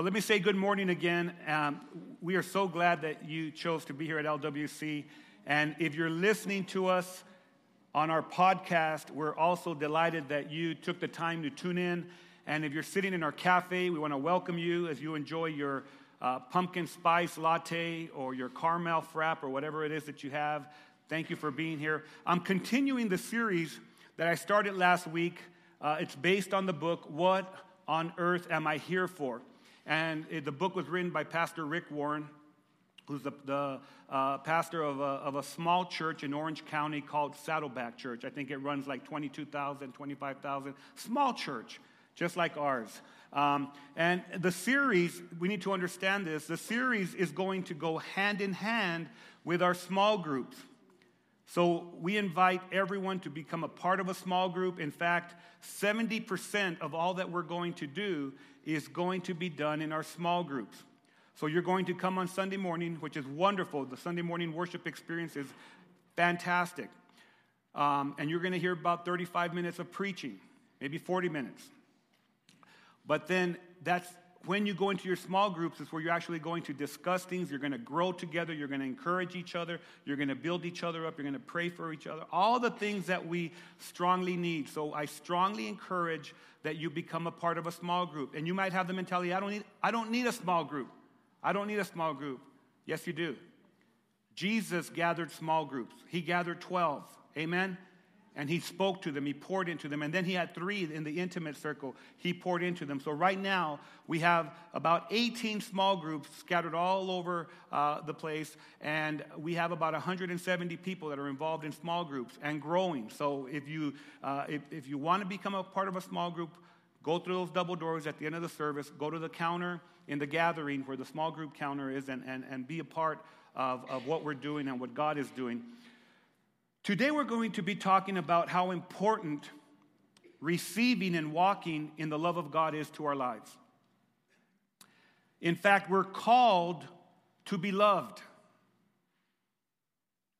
Well, let me say good morning again. Um, we are so glad that you chose to be here at LWC. And if you're listening to us on our podcast, we're also delighted that you took the time to tune in. And if you're sitting in our cafe, we want to welcome you as you enjoy your uh, pumpkin spice latte or your caramel frap or whatever it is that you have. Thank you for being here. I'm continuing the series that I started last week. Uh, it's based on the book, What on Earth Am I Here For? And it, the book was written by Pastor Rick Warren, who's the, the uh, pastor of a, of a small church in Orange County called Saddleback Church. I think it runs like 22,000, 25,000. Small church, just like ours. Um, and the series, we need to understand this, the series is going to go hand in hand with our small groups. So we invite everyone to become a part of a small group. In fact, 70% of all that we're going to do is going to be done in our small groups. So you're going to come on Sunday morning, which is wonderful. The Sunday morning worship experience is fantastic. Um, and you're going to hear about 35 minutes of preaching, maybe 40 minutes. But then that's when you go into your small groups, is where you're actually going to discuss things. You're going to grow together. You're going to encourage each other. You're going to build each other up. You're going to pray for each other. All the things that we strongly need. So I strongly encourage that you become a part of a small group. And you might have the mentality, I don't need, I don't need a small group. I don't need a small group. Yes, you do. Jesus gathered small groups. He gathered 12. Amen and he spoke to them, he poured into them. And then he had three in the intimate circle, he poured into them. So right now, we have about 18 small groups scattered all over uh, the place, and we have about 170 people that are involved in small groups and growing. So if you, uh, if, if you want to become a part of a small group, go through those double doors at the end of the service, go to the counter in the gathering where the small group counter is, and, and, and be a part of, of what we're doing and what God is doing. Today, we're going to be talking about how important receiving and walking in the love of God is to our lives. In fact, we're called to be loved.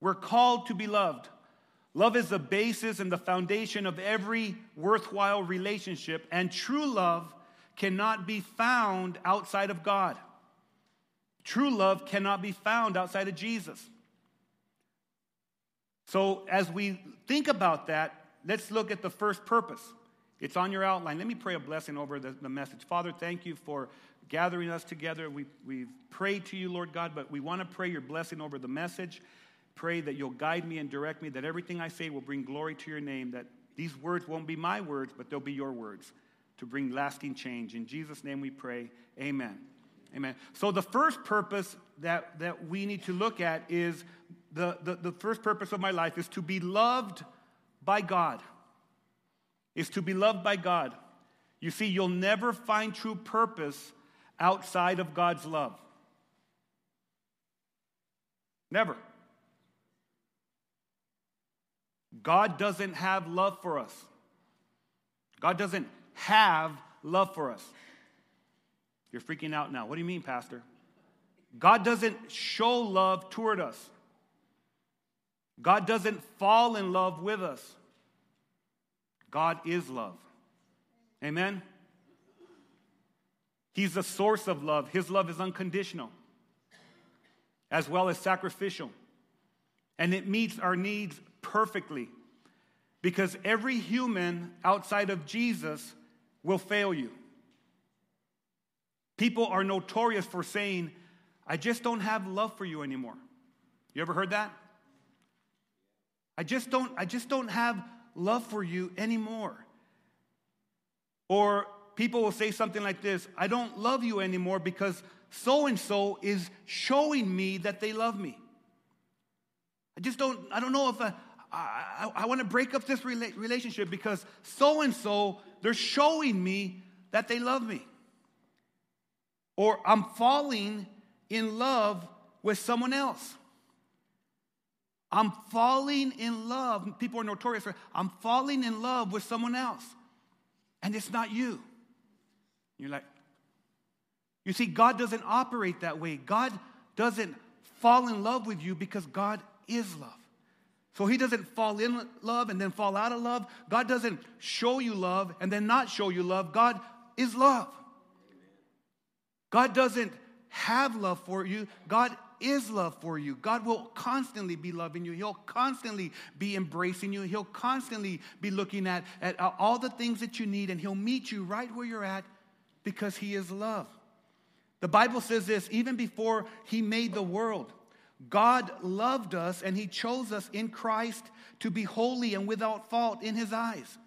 We're called to be loved. Love is the basis and the foundation of every worthwhile relationship, and true love cannot be found outside of God. True love cannot be found outside of Jesus. So, as we think about that, let's look at the first purpose. It's on your outline. Let me pray a blessing over the, the message. Father, thank you for gathering us together. We, we've prayed to you, Lord God, but we want to pray your blessing over the message. Pray that you'll guide me and direct me, that everything I say will bring glory to your name, that these words won't be my words, but they'll be your words to bring lasting change. In Jesus' name we pray. Amen. Amen. So, the first purpose that, that we need to look at is the, the, the first purpose of my life is to be loved by God. Is to be loved by God. You see, you'll never find true purpose outside of God's love. Never. God doesn't have love for us. God doesn't have love for us. You're freaking out now. What do you mean, Pastor? God doesn't show love toward us. God doesn't fall in love with us. God is love. Amen? He's the source of love. His love is unconditional as well as sacrificial. And it meets our needs perfectly because every human outside of Jesus will fail you. People are notorious for saying, I just don't have love for you anymore. You ever heard that? I just don't, I just don't have love for you anymore. Or people will say something like this I don't love you anymore because so and so is showing me that they love me. I just don't, I don't know if I, I, I want to break up this rela- relationship because so and so, they're showing me that they love me. Or I'm falling in love with someone else. I'm falling in love. People are notorious for, I'm falling in love with someone else. And it's not you. You're like, you see, God doesn't operate that way. God doesn't fall in love with you because God is love. So he doesn't fall in love and then fall out of love. God doesn't show you love and then not show you love. God is love. God doesn't have love for you. God is love for you. God will constantly be loving you. He'll constantly be embracing you. He'll constantly be looking at, at all the things that you need, and He'll meet you right where you're at because He is love. The Bible says this even before He made the world, God loved us and He chose us in Christ to be holy and without fault in His eyes.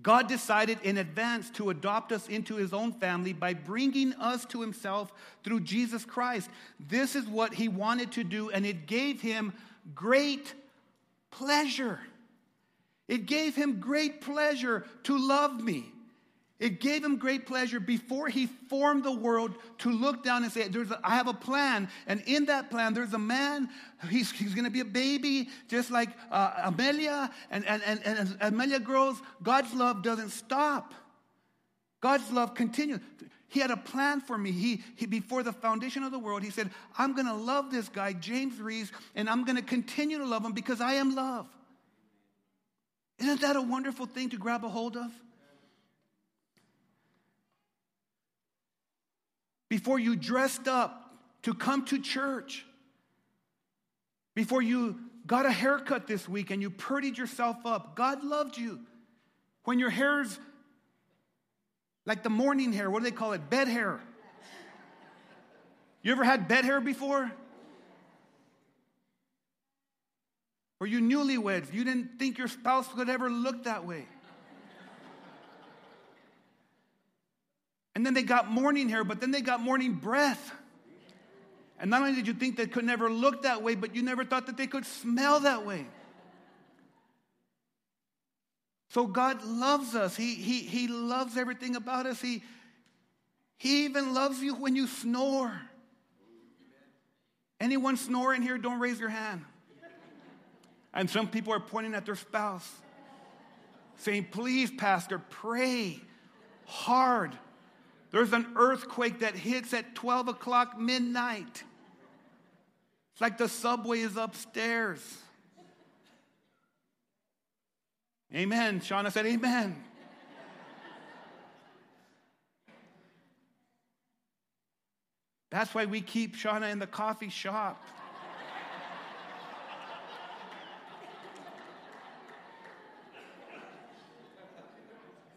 God decided in advance to adopt us into his own family by bringing us to himself through Jesus Christ. This is what he wanted to do, and it gave him great pleasure. It gave him great pleasure to love me. It gave him great pleasure before he formed the world to look down and say, there's a, I have a plan. And in that plan, there's a man, he's, he's going to be a baby, just like uh, Amelia. And, and, and, and as Amelia grows, God's love doesn't stop. God's love continues. He had a plan for me. He, he, before the foundation of the world, he said, I'm going to love this guy, James Reese, and I'm going to continue to love him because I am love. Isn't that a wonderful thing to grab a hold of? Before you dressed up to come to church, before you got a haircut this week and you purdied yourself up, God loved you. When your hair's like the morning hair, what do they call it? Bed hair. You ever had bed hair before? Or you newlyweds, you didn't think your spouse could ever look that way. And then they got morning hair, but then they got morning breath. And not only did you think they could never look that way, but you never thought that they could smell that way. So God loves us. He, he, he loves everything about us. He, he even loves you when you snore. Anyone snoring here, don't raise your hand. And some people are pointing at their spouse, saying, Please, Pastor, pray hard there's an earthquake that hits at 12 o'clock midnight. It's like the subway is upstairs. Amen. Shauna said, Amen. That's why we keep Shauna in the coffee shop.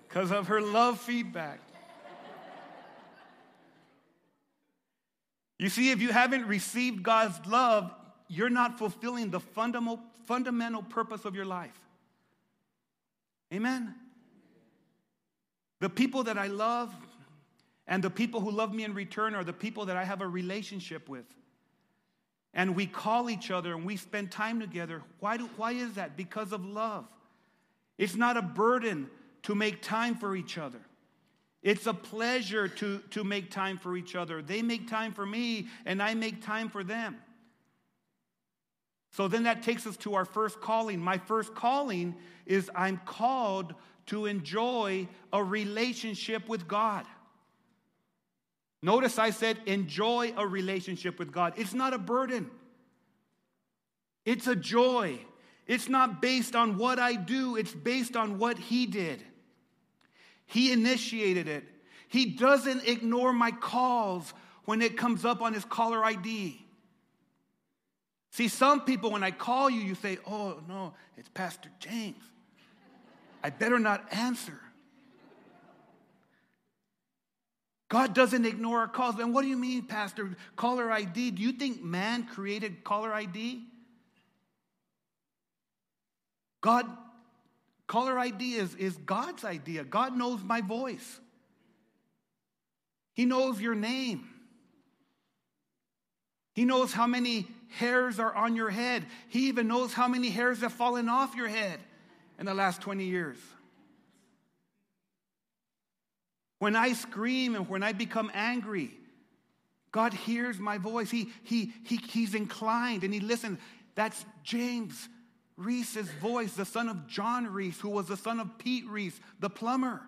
Because of her love feedback. You see, if you haven't received God's love, you're not fulfilling the fundamental, fundamental purpose of your life. Amen? The people that I love and the people who love me in return are the people that I have a relationship with. And we call each other and we spend time together. Why, do, why is that? Because of love. It's not a burden to make time for each other. It's a pleasure to, to make time for each other. They make time for me, and I make time for them. So then that takes us to our first calling. My first calling is I'm called to enjoy a relationship with God. Notice I said enjoy a relationship with God. It's not a burden, it's a joy. It's not based on what I do, it's based on what He did. He initiated it. He doesn't ignore my calls when it comes up on his caller ID. See, some people, when I call you, you say, Oh, no, it's Pastor James. I better not answer. God doesn't ignore our calls. And what do you mean, Pastor? Caller ID? Do you think man created caller ID? God Caller ID is, is God's idea. God knows my voice, He knows your name. He knows how many hairs are on your head. He even knows how many hairs have fallen off your head in the last 20 years. When I scream and when I become angry, God hears my voice. He, he, he, he's inclined and he listens. That's James Reese's voice, the son of John Reese, who was the son of Pete Reese, the plumber.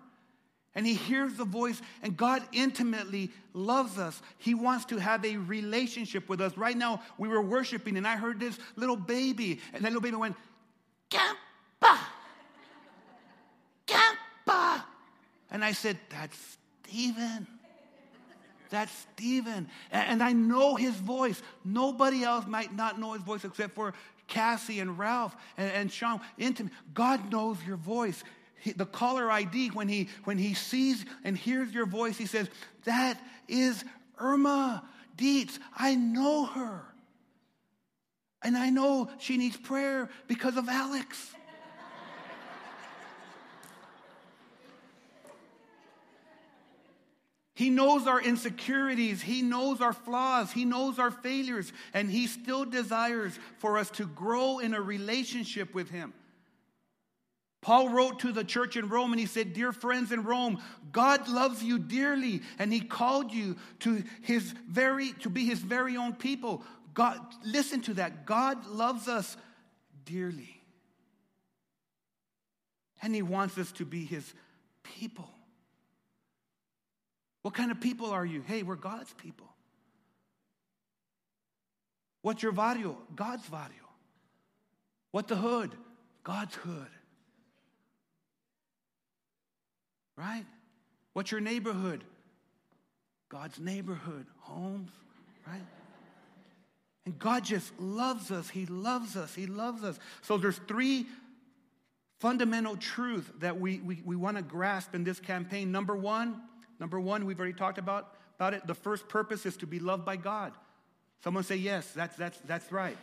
And he hears the voice, and God intimately loves us. He wants to have a relationship with us. Right now, we were worshiping, and I heard this little baby, and that little baby went, Gampa! Gampa! And I said, That's Stephen. That's Stephen. And I know his voice. Nobody else might not know his voice except for Cassie and Ralph and, and Sean. Intimate. God knows your voice. He, the caller ID, when he, when he sees and hears your voice, he says, That is Irma Dietz. I know her. And I know she needs prayer because of Alex. He knows our insecurities. He knows our flaws. He knows our failures. And He still desires for us to grow in a relationship with Him. Paul wrote to the church in Rome and he said, Dear friends in Rome, God loves you dearly and he called you to his very to be his very own people. God listen to that. God loves us dearly. And he wants us to be his people. What kind of people are you? Hey, we're God's people. What's your barrio? God's barrio. What the hood? God's hood. Right? What's your neighborhood? God's neighborhood, homes, right? And God just loves us. He loves us. He loves us. So there's three fundamental truths that we, we, we want to grasp in this campaign. Number one, Number one, we've already talked about, about it. The first purpose is to be loved by God. Someone say, yes, that's, that's, that's right.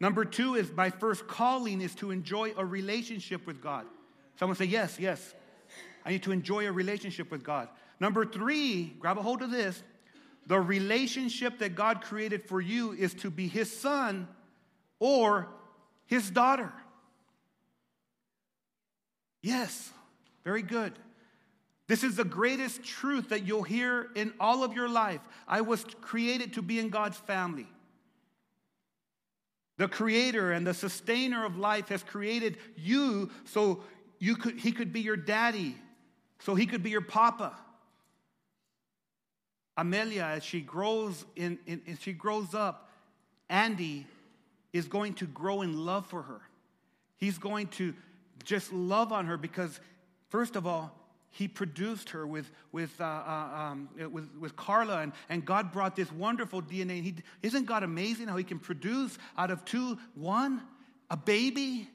Number two is my first calling is to enjoy a relationship with God. Someone say, yes, yes. I need to enjoy a relationship with God. Number three, grab a hold of this. The relationship that God created for you is to be his son or his daughter. Yes, very good. This is the greatest truth that you'll hear in all of your life. I was created to be in God's family. The creator and the sustainer of life has created you so you could, he could be your daddy, so he could be your papa. Amelia, as she grows in, in as she grows up, Andy is going to grow in love for her. He's going to just love on her because, first of all, he produced her with, with, uh, uh, um, with, with Carla, and, and God brought this wonderful DNA. He, isn't God amazing how He can produce out of two, one, a baby?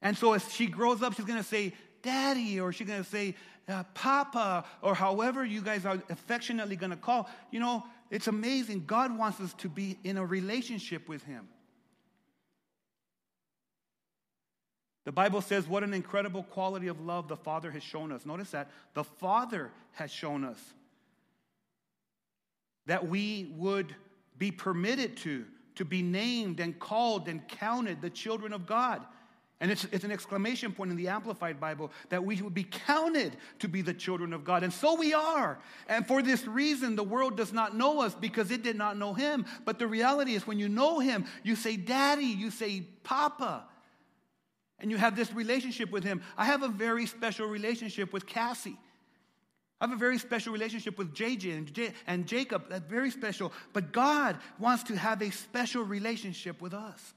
And so as she grows up, she's going to say, Daddy, or she's going to say, uh, Papa, or however you guys are affectionately going to call. You know, it's amazing. God wants us to be in a relationship with Him. The Bible says, What an incredible quality of love the Father has shown us. Notice that. The Father has shown us that we would be permitted to, to be named and called and counted the children of God. And it's, it's an exclamation point in the Amplified Bible that we would be counted to be the children of God. And so we are. And for this reason, the world does not know us because it did not know Him. But the reality is, when you know Him, you say, Daddy, you say, Papa and you have this relationship with him. I have a very special relationship with Cassie. I have a very special relationship with JJ and, J- and Jacob. That's very special. But God wants to have a special relationship with us.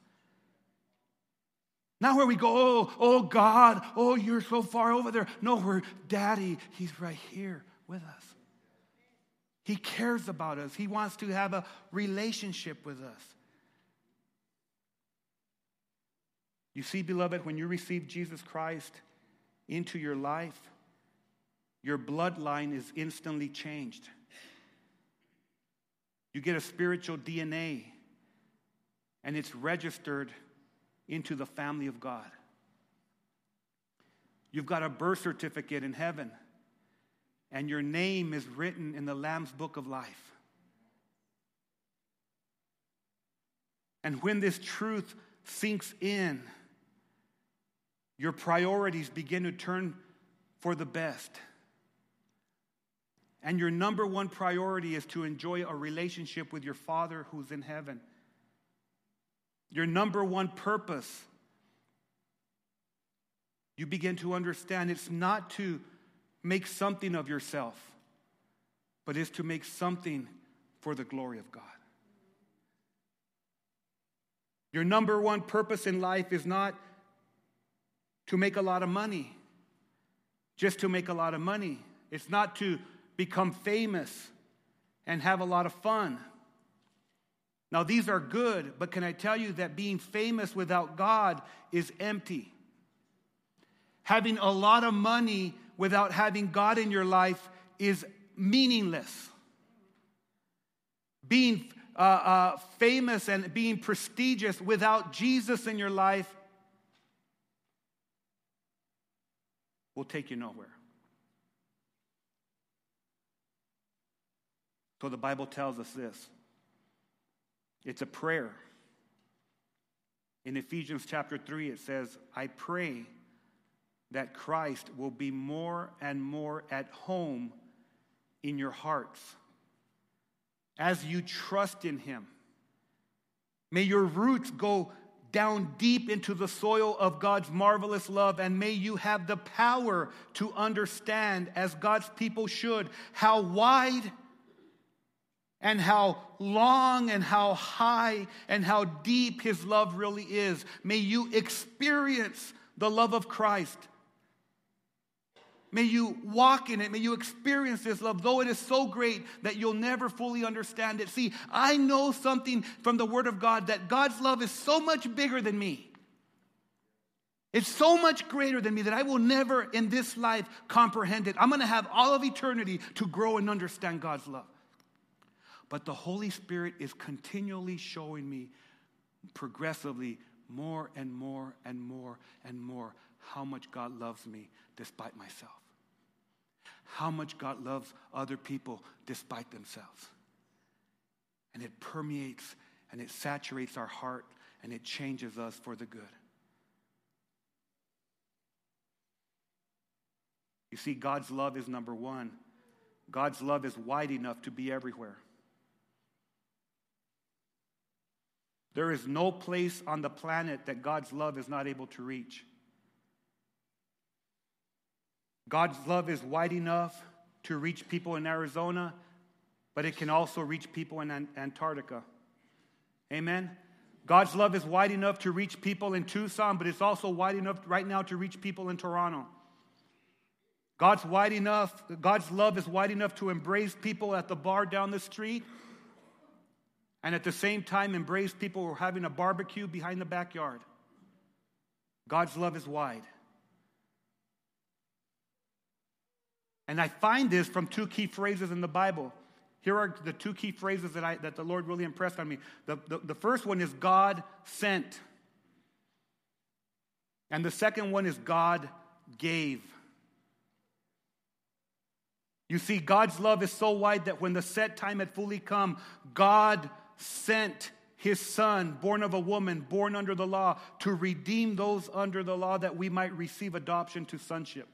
Not where we go, oh, oh God, oh, you're so far over there. No, we're daddy, he's right here with us. He cares about us. He wants to have a relationship with us. You see, beloved, when you receive Jesus Christ into your life, your bloodline is instantly changed. You get a spiritual DNA, and it's registered into the family of God. You've got a birth certificate in heaven, and your name is written in the Lamb's book of life. And when this truth sinks in, your priorities begin to turn for the best. And your number one priority is to enjoy a relationship with your Father who's in heaven. your number one purpose, you begin to understand it's not to make something of yourself, but is to make something for the glory of God. Your number one purpose in life is not to make a lot of money, just to make a lot of money. It's not to become famous and have a lot of fun. Now, these are good, but can I tell you that being famous without God is empty? Having a lot of money without having God in your life is meaningless. Being uh, uh, famous and being prestigious without Jesus in your life will take you nowhere. So the Bible tells us this it's a prayer. In Ephesians chapter 3, it says, I pray that Christ will be more and more at home in your hearts as you trust in Him. May your roots go down deep into the soil of God's marvelous love, and may you have the power to understand, as God's people should, how wide and how long and how high and how deep His love really is. May you experience the love of Christ. May you walk in it. May you experience this love, though it is so great that you'll never fully understand it. See, I know something from the Word of God that God's love is so much bigger than me. It's so much greater than me that I will never in this life comprehend it. I'm going to have all of eternity to grow and understand God's love. But the Holy Spirit is continually showing me progressively more and more and more and more how much God loves me despite myself. How much God loves other people despite themselves. And it permeates and it saturates our heart and it changes us for the good. You see, God's love is number one. God's love is wide enough to be everywhere. There is no place on the planet that God's love is not able to reach. God's love is wide enough to reach people in Arizona, but it can also reach people in Antarctica. Amen? God's love is wide enough to reach people in Tucson, but it's also wide enough right now to reach people in Toronto. God's wide enough, God's love is wide enough to embrace people at the bar down the street, and at the same time embrace people who are having a barbecue behind the backyard. God's love is wide. And I find this from two key phrases in the Bible. Here are the two key phrases that, I, that the Lord really impressed on me. The, the, the first one is God sent, and the second one is God gave. You see, God's love is so wide that when the set time had fully come, God sent his son, born of a woman, born under the law, to redeem those under the law that we might receive adoption to sonship.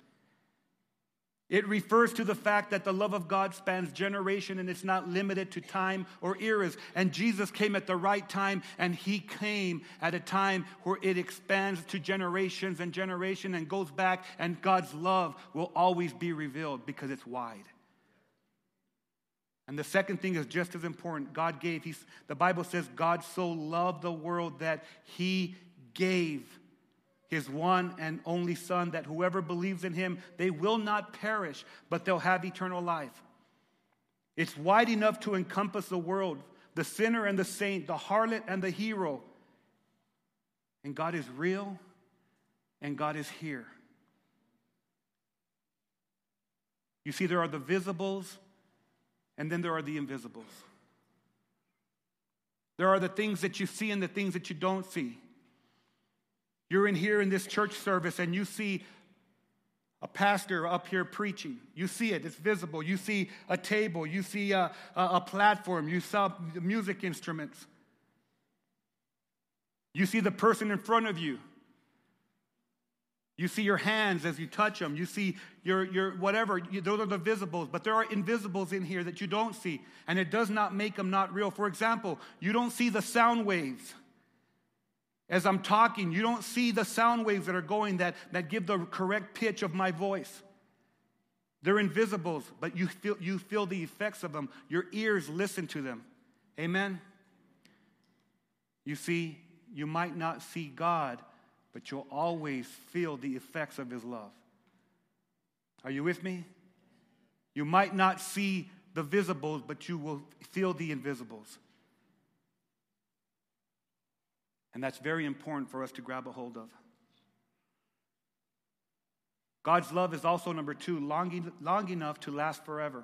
It refers to the fact that the love of God spans generation and it's not limited to time or eras. And Jesus came at the right time and he came at a time where it expands to generations and generation and goes back and God's love will always be revealed because it's wide. And the second thing is just as important. God gave. He's, the Bible says God so loved the world that he gave his one and only Son, that whoever believes in him, they will not perish, but they'll have eternal life. It's wide enough to encompass the world, the sinner and the saint, the harlot and the hero. And God is real, and God is here. You see, there are the visibles and then there are the invisibles. There are the things that you see and the things that you don't see. You're in here in this church service and you see a pastor up here preaching. You see it, it's visible. You see a table, you see a, a, a platform, you saw music instruments. You see the person in front of you. You see your hands as you touch them. You see your, your whatever. You, those are the visibles. But there are invisibles in here that you don't see. And it does not make them not real. For example, you don't see the sound waves As I'm talking, you don't see the sound waves that are going that, that give the correct pitch of my voice. They're invisibles, but you feel, you feel the effects of them. Your ears listen to them. Amen? You see, you might not see God, but you'll always feel the effects of His love. Are you with me? You might not see the visibles, but you will feel the invisibles. And that's very important for us to grab a hold of. God's love is also, number two, long, long enough to last forever.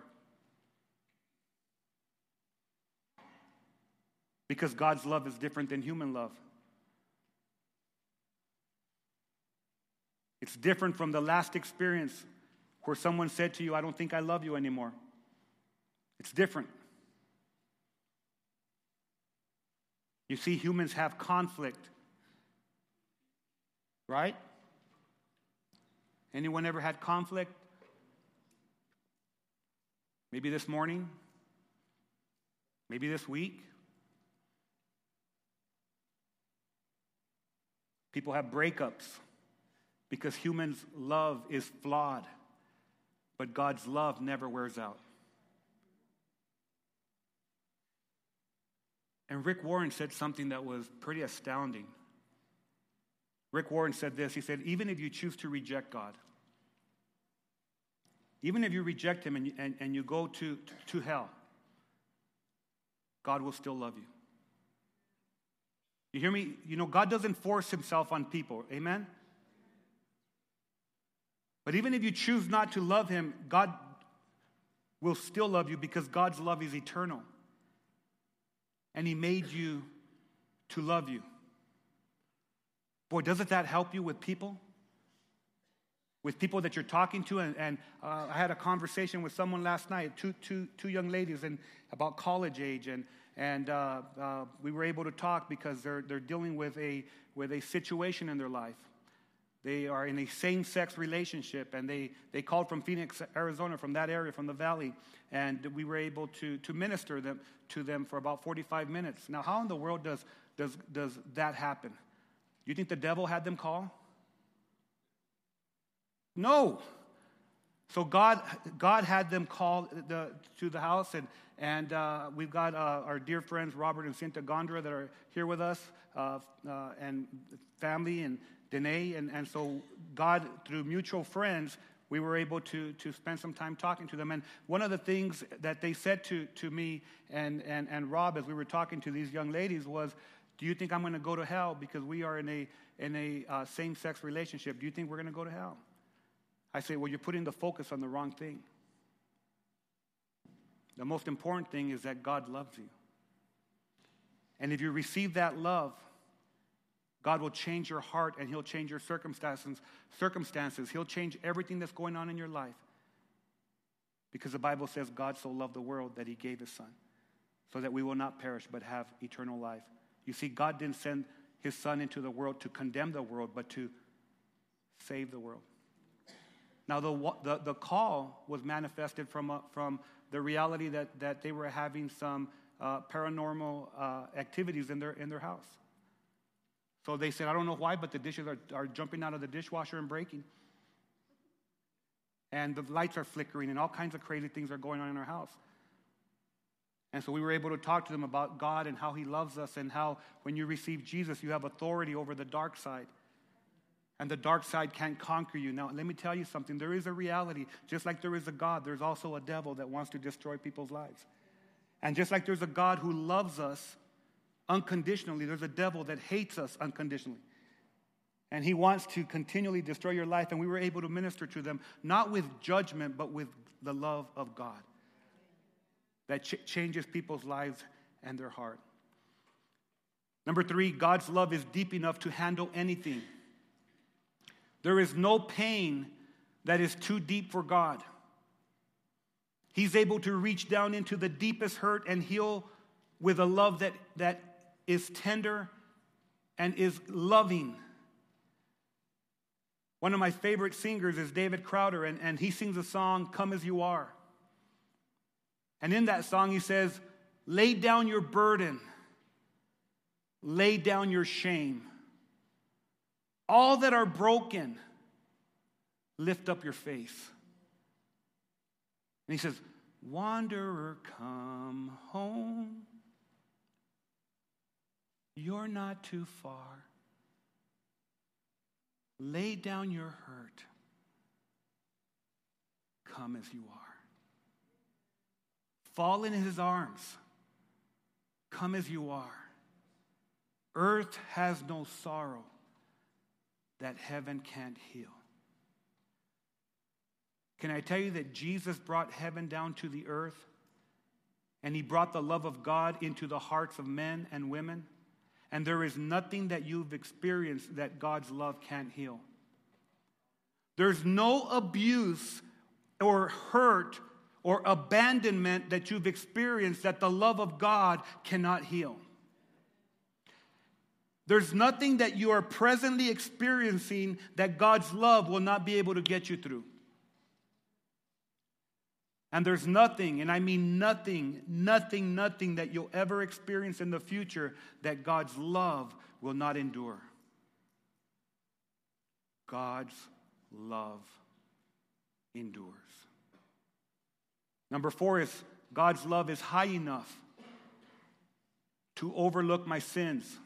Because God's love is different than human love. It's different from the last experience where someone said to you, I don't think I love you anymore. It's different. You see, humans have conflict, right? Anyone ever had conflict? Maybe this morning? Maybe this week? People have breakups because humans' love is flawed, but God's love never wears out. And Rick Warren said something that was pretty astounding. Rick Warren said this He said, Even if you choose to reject God, even if you reject Him and and, and you go to, to hell, God will still love you. You hear me? You know, God doesn't force Himself on people. Amen? But even if you choose not to love Him, God will still love you because God's love is eternal. And He made you to love you. Boy, doesn't that help you with people? With people that you're talking to. And, and uh, I had a conversation with someone last night, two, two, two young ladies, and about college age. And, and uh, uh, we were able to talk because they're, they're dealing with a, with a situation in their life. They are in a same sex relationship, and they, they called from Phoenix, Arizona, from that area, from the valley, and we were able to, to minister them, to them for about 45 minutes. Now, how in the world does, does, does that happen? You think the devil had them call? No. So God, God had them call the, to the house, and, and uh, we've got uh, our dear friends Robert and Cynthia Gondra that are here with us, uh, uh and family and Danae. And, and so God, through mutual friends, we were able to, to spend some time talking to them. And one of the things that they said to, to me and, and, and Rob as we were talking to these young ladies was, do you think I'm going to go to hell because we are in a, in a uh, same sex relationship? Do you think we're going to go to hell? I say, well, you're putting the focus on the wrong thing. The most important thing is that God loves you. And if you receive that love, God will change your heart and He'll change your circumstances. Circumstances. He'll change everything that's going on in your life. Because the Bible says God so loved the world that He gave His Son, so that we will not perish but have eternal life. You see, God didn't send his son into the world to condemn the world, but to save the world. Now, the, the, the call was manifested from, uh, from the reality that, that they were having some uh, paranormal uh, activities in their, in their house. So they said, I don't know why, but the dishes are, are jumping out of the dishwasher and breaking. And the lights are flickering, and all kinds of crazy things are going on in our house. And so we were able to talk to them about God and how He loves us, and how when you receive Jesus, you have authority over the dark side. And the dark side can't conquer you. Now, let me tell you something. There is a reality. Just like there is a God, there's also a devil that wants to destroy people's lives. And just like there's a God who loves us unconditionally, there's a devil that hates us unconditionally. And he wants to continually destroy your life. And we were able to minister to them, not with judgment, but with the love of God that ch- changes people's lives and their heart. Number three, God's love is deep enough to handle anything. There is no pain that is too deep for God. He's able to reach down into the deepest hurt and heal with a love that, that is tender and is loving. One of my favorite singers is David Crowder, and, and he sings a song, Come As You Are. And in that song, he says, Lay down your burden, lay down your shame, All that are broken, lift up your face. And he says, Wanderer, come home. You're not too far. Lay down your hurt. Come as you are. Fall in his arms. Come as you are. Earth has no sorrow that heaven can't heal. Can I tell you that Jesus brought heaven down to the earth? And he brought the love of God into the hearts of men and women? And there is nothing that you've experienced that God's love can't heal. There's no abuse or hurt or abandonment that you've experienced that the love of God cannot heal. There's nothing that you are presently experiencing that God's love will not be able to get you through. And there's nothing, and I mean nothing, nothing, nothing that you'll ever experience in the future that God's love will not endure. God's love endures. Number four is God's love is high enough to overlook my sins.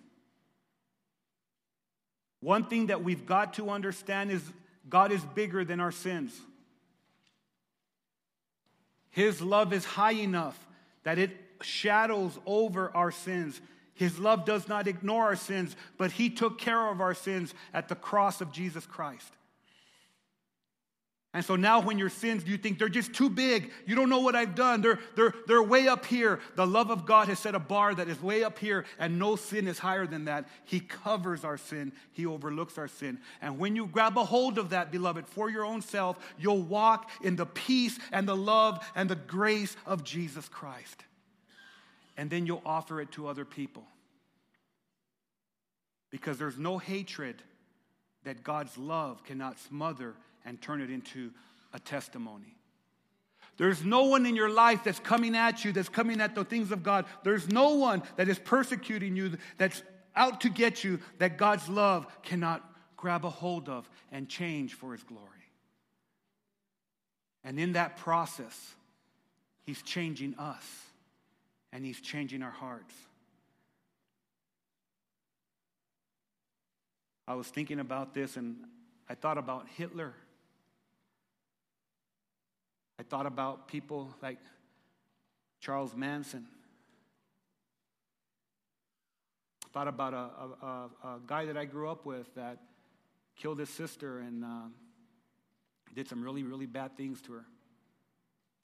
One thing that we've got to understand is God is bigger than our sins. His love is high enough that it shadows over our sins. His love does not ignore our sins, but He took care of our sins at the cross of Jesus Christ. And so now, when your sins, you think they're just too big. You don't know what I've done. They're, they're, they're way up here. The love of God has set a bar that is way up here, and no sin is higher than that. He covers our sin, He overlooks our sin. And when you grab a hold of that, beloved, for your own self, you'll walk in the peace and the love and the grace of Jesus Christ. And then you'll offer it to other people. Because there's no hatred that God's love cannot smother and turn it into a testimony. There's no one in your life that's coming at you, that's coming at the things of God. There's no one that is persecuting you, that's out to get you, that God's love cannot grab a hold of and change for His glory. And in that process, He's changing us and He's changing our hearts. I was thinking about this and I thought about Hitler. I thought about people like Charles Manson. I thought about a, a, a, guy that I grew up with that killed his sister and uh, did some really, really bad things to her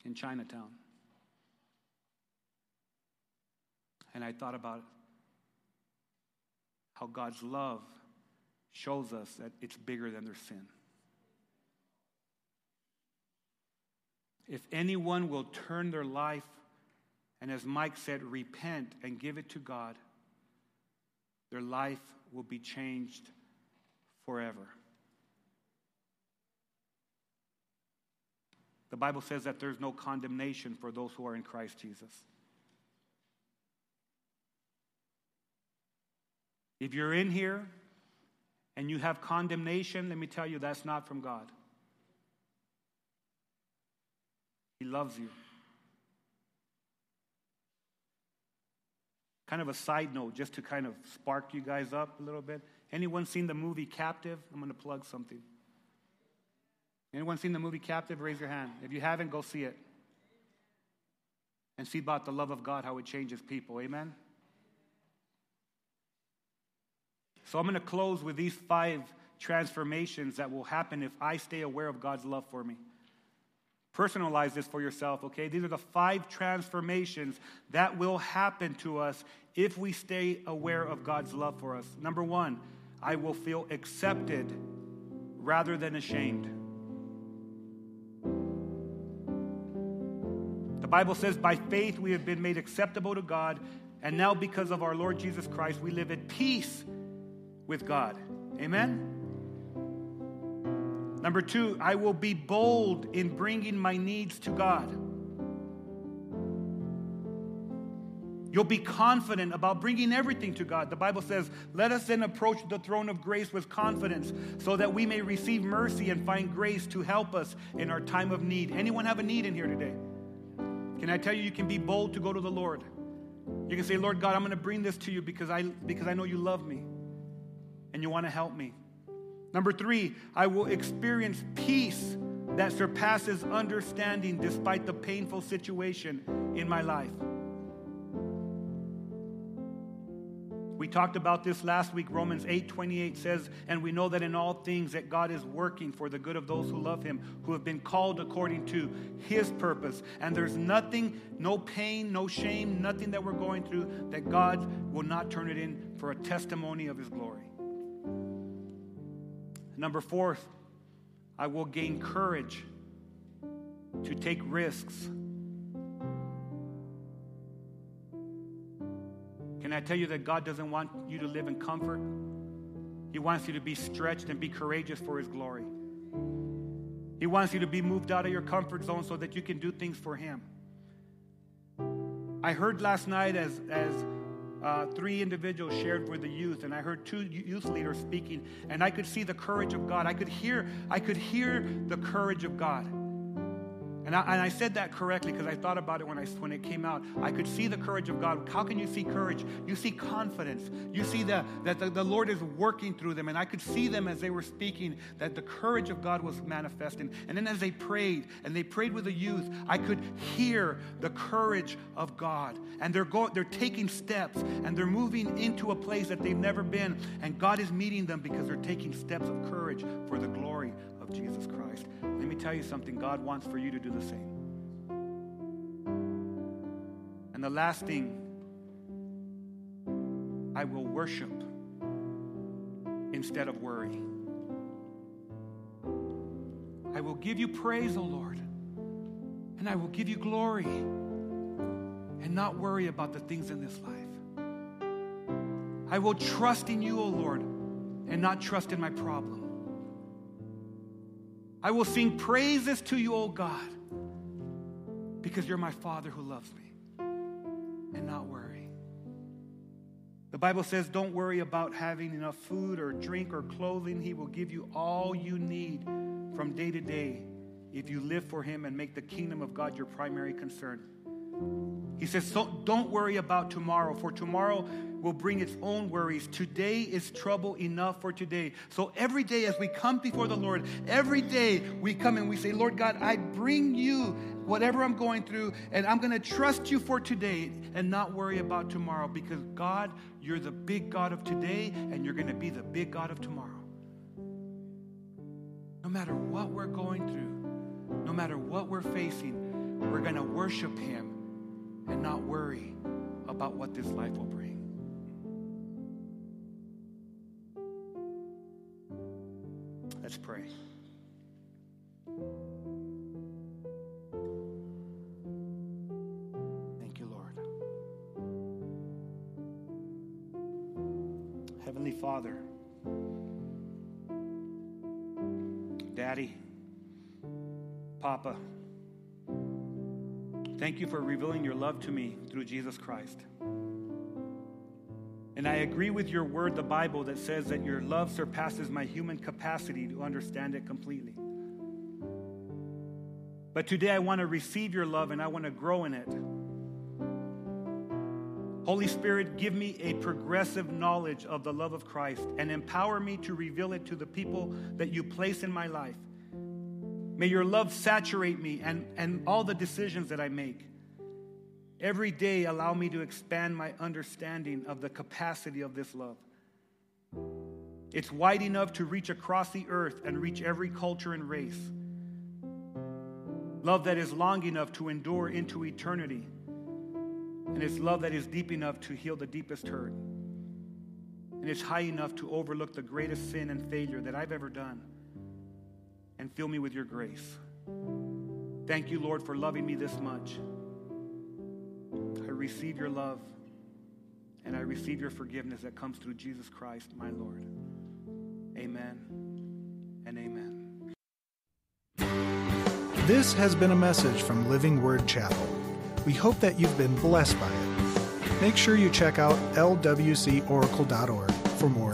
in Chinatown. And I thought about how God's love shows us that it's bigger than their sin. If anyone will turn their life and, as Mike said, repent and give it to God, their life will be changed forever. The Bible says that there's no condemnation for those who are in Christ Jesus. If you're in here and you have condemnation, let me tell you that's not from God. He loves you. Kind of a side note, just to kind of spark you guys up a little bit. Anyone seen the movie Captive? I'm going to plug something. Anyone seen the movie Captive? Raise your hand. If you haven't, go see it. And see about the love of God, how it changes people. Amen? So I'm going to close with these five transformations that will happen if I stay aware of God's love for me. Personalize this for yourself, okay? These are the five transformations that will happen to us if we stay aware of God's love for us. Number one, I will feel accepted rather than ashamed. The Bible says, by faith we have been made acceptable to God, and now because of our Lord Jesus Christ, we live at peace with God. Amen? Number two, I will be bold in bringing my needs to God. You'll be confident about bringing everything to God. The Bible says, Let us then approach the throne of grace with confidence so that we may receive mercy and find grace to help us in our time of need. Anyone have a need in here today? Can I tell you, you can be bold to go to the Lord? You can say, Lord God, I'm going to bring this to you because I, because I know you love me and you want to help me. Number three, I will experience peace that surpasses understanding despite the painful situation in my life. We talked about this last week. Romans 8 28 says, And we know that in all things that God is working for the good of those who love him, who have been called according to his purpose. And there's nothing, no pain, no shame, nothing that we're going through that God will not turn it in for a testimony of his glory. Number four, I will gain courage to take risks Can I tell you that God doesn't want you to live in comfort? He wants you to be stretched and be courageous for His glory. He wants you to be moved out of your comfort zone so that you can do things for Him. I heard last night as, as uh, three individuals shared with the youth, and I heard two youth leaders speaking, and I could see the courage of God. I could hear, I could hear the courage of God. And I, and I said that correctly because I thought about it when, I, when it came out. I could see the courage of God. How can you see courage? You see confidence. You see the, that the, the Lord is working through them. And I could see them as they were speaking that the courage of God was manifesting. And then as they prayed, and they prayed with the youth, I could hear the courage of God. And they're, go, they're taking steps and they're moving into a place that they've never been. And God is meeting them because they're taking steps of courage for the glory Jesus Christ. Let me tell you something God wants for you to do the same. And the last thing, I will worship instead of worry. I will give you praise, O Lord, and I will give you glory and not worry about the things in this life. I will trust in you, O Lord, and not trust in my problem. I will sing praises to you, O God, because you're my Father who loves me. And not worry. The Bible says, don't worry about having enough food or drink or clothing. He will give you all you need from day to day if you live for Him and make the kingdom of God your primary concern. He says, so don't worry about tomorrow, for tomorrow will bring its own worries. Today is trouble enough for today. So every day as we come before the Lord, every day we come and we say, Lord God, I bring you whatever I'm going through, and I'm going to trust you for today and not worry about tomorrow because God, you're the big God of today, and you're going to be the big God of tomorrow. No matter what we're going through, no matter what we're facing, we're going to worship Him and not worry about what this life will bring. Let's pray. Thank you, Lord. Heavenly Father, Daddy, Papa, thank you for revealing your love to me through Jesus Christ. And I agree with your word, the Bible, that says that your love surpasses my human capacity to understand it completely. But today I want to receive your love and I want to grow in it. Holy Spirit, give me a progressive knowledge of the love of Christ and empower me to reveal it to the people that you place in my life. May your love saturate me and, and all the decisions that I make. Every day, allow me to expand my understanding of the capacity of this love. It's wide enough to reach across the earth and reach every culture and race. Love that is long enough to endure into eternity. And it's love that is deep enough to heal the deepest hurt. And it's high enough to overlook the greatest sin and failure that I've ever done and fill me with your grace. Thank you, Lord, for loving me this much receive your love and I receive your forgiveness that comes through Jesus Christ, my Lord. Amen and amen. This has been a message from Living Word Chapel. We hope that you've been blessed by it. make sure you check out lwcoracle.org for more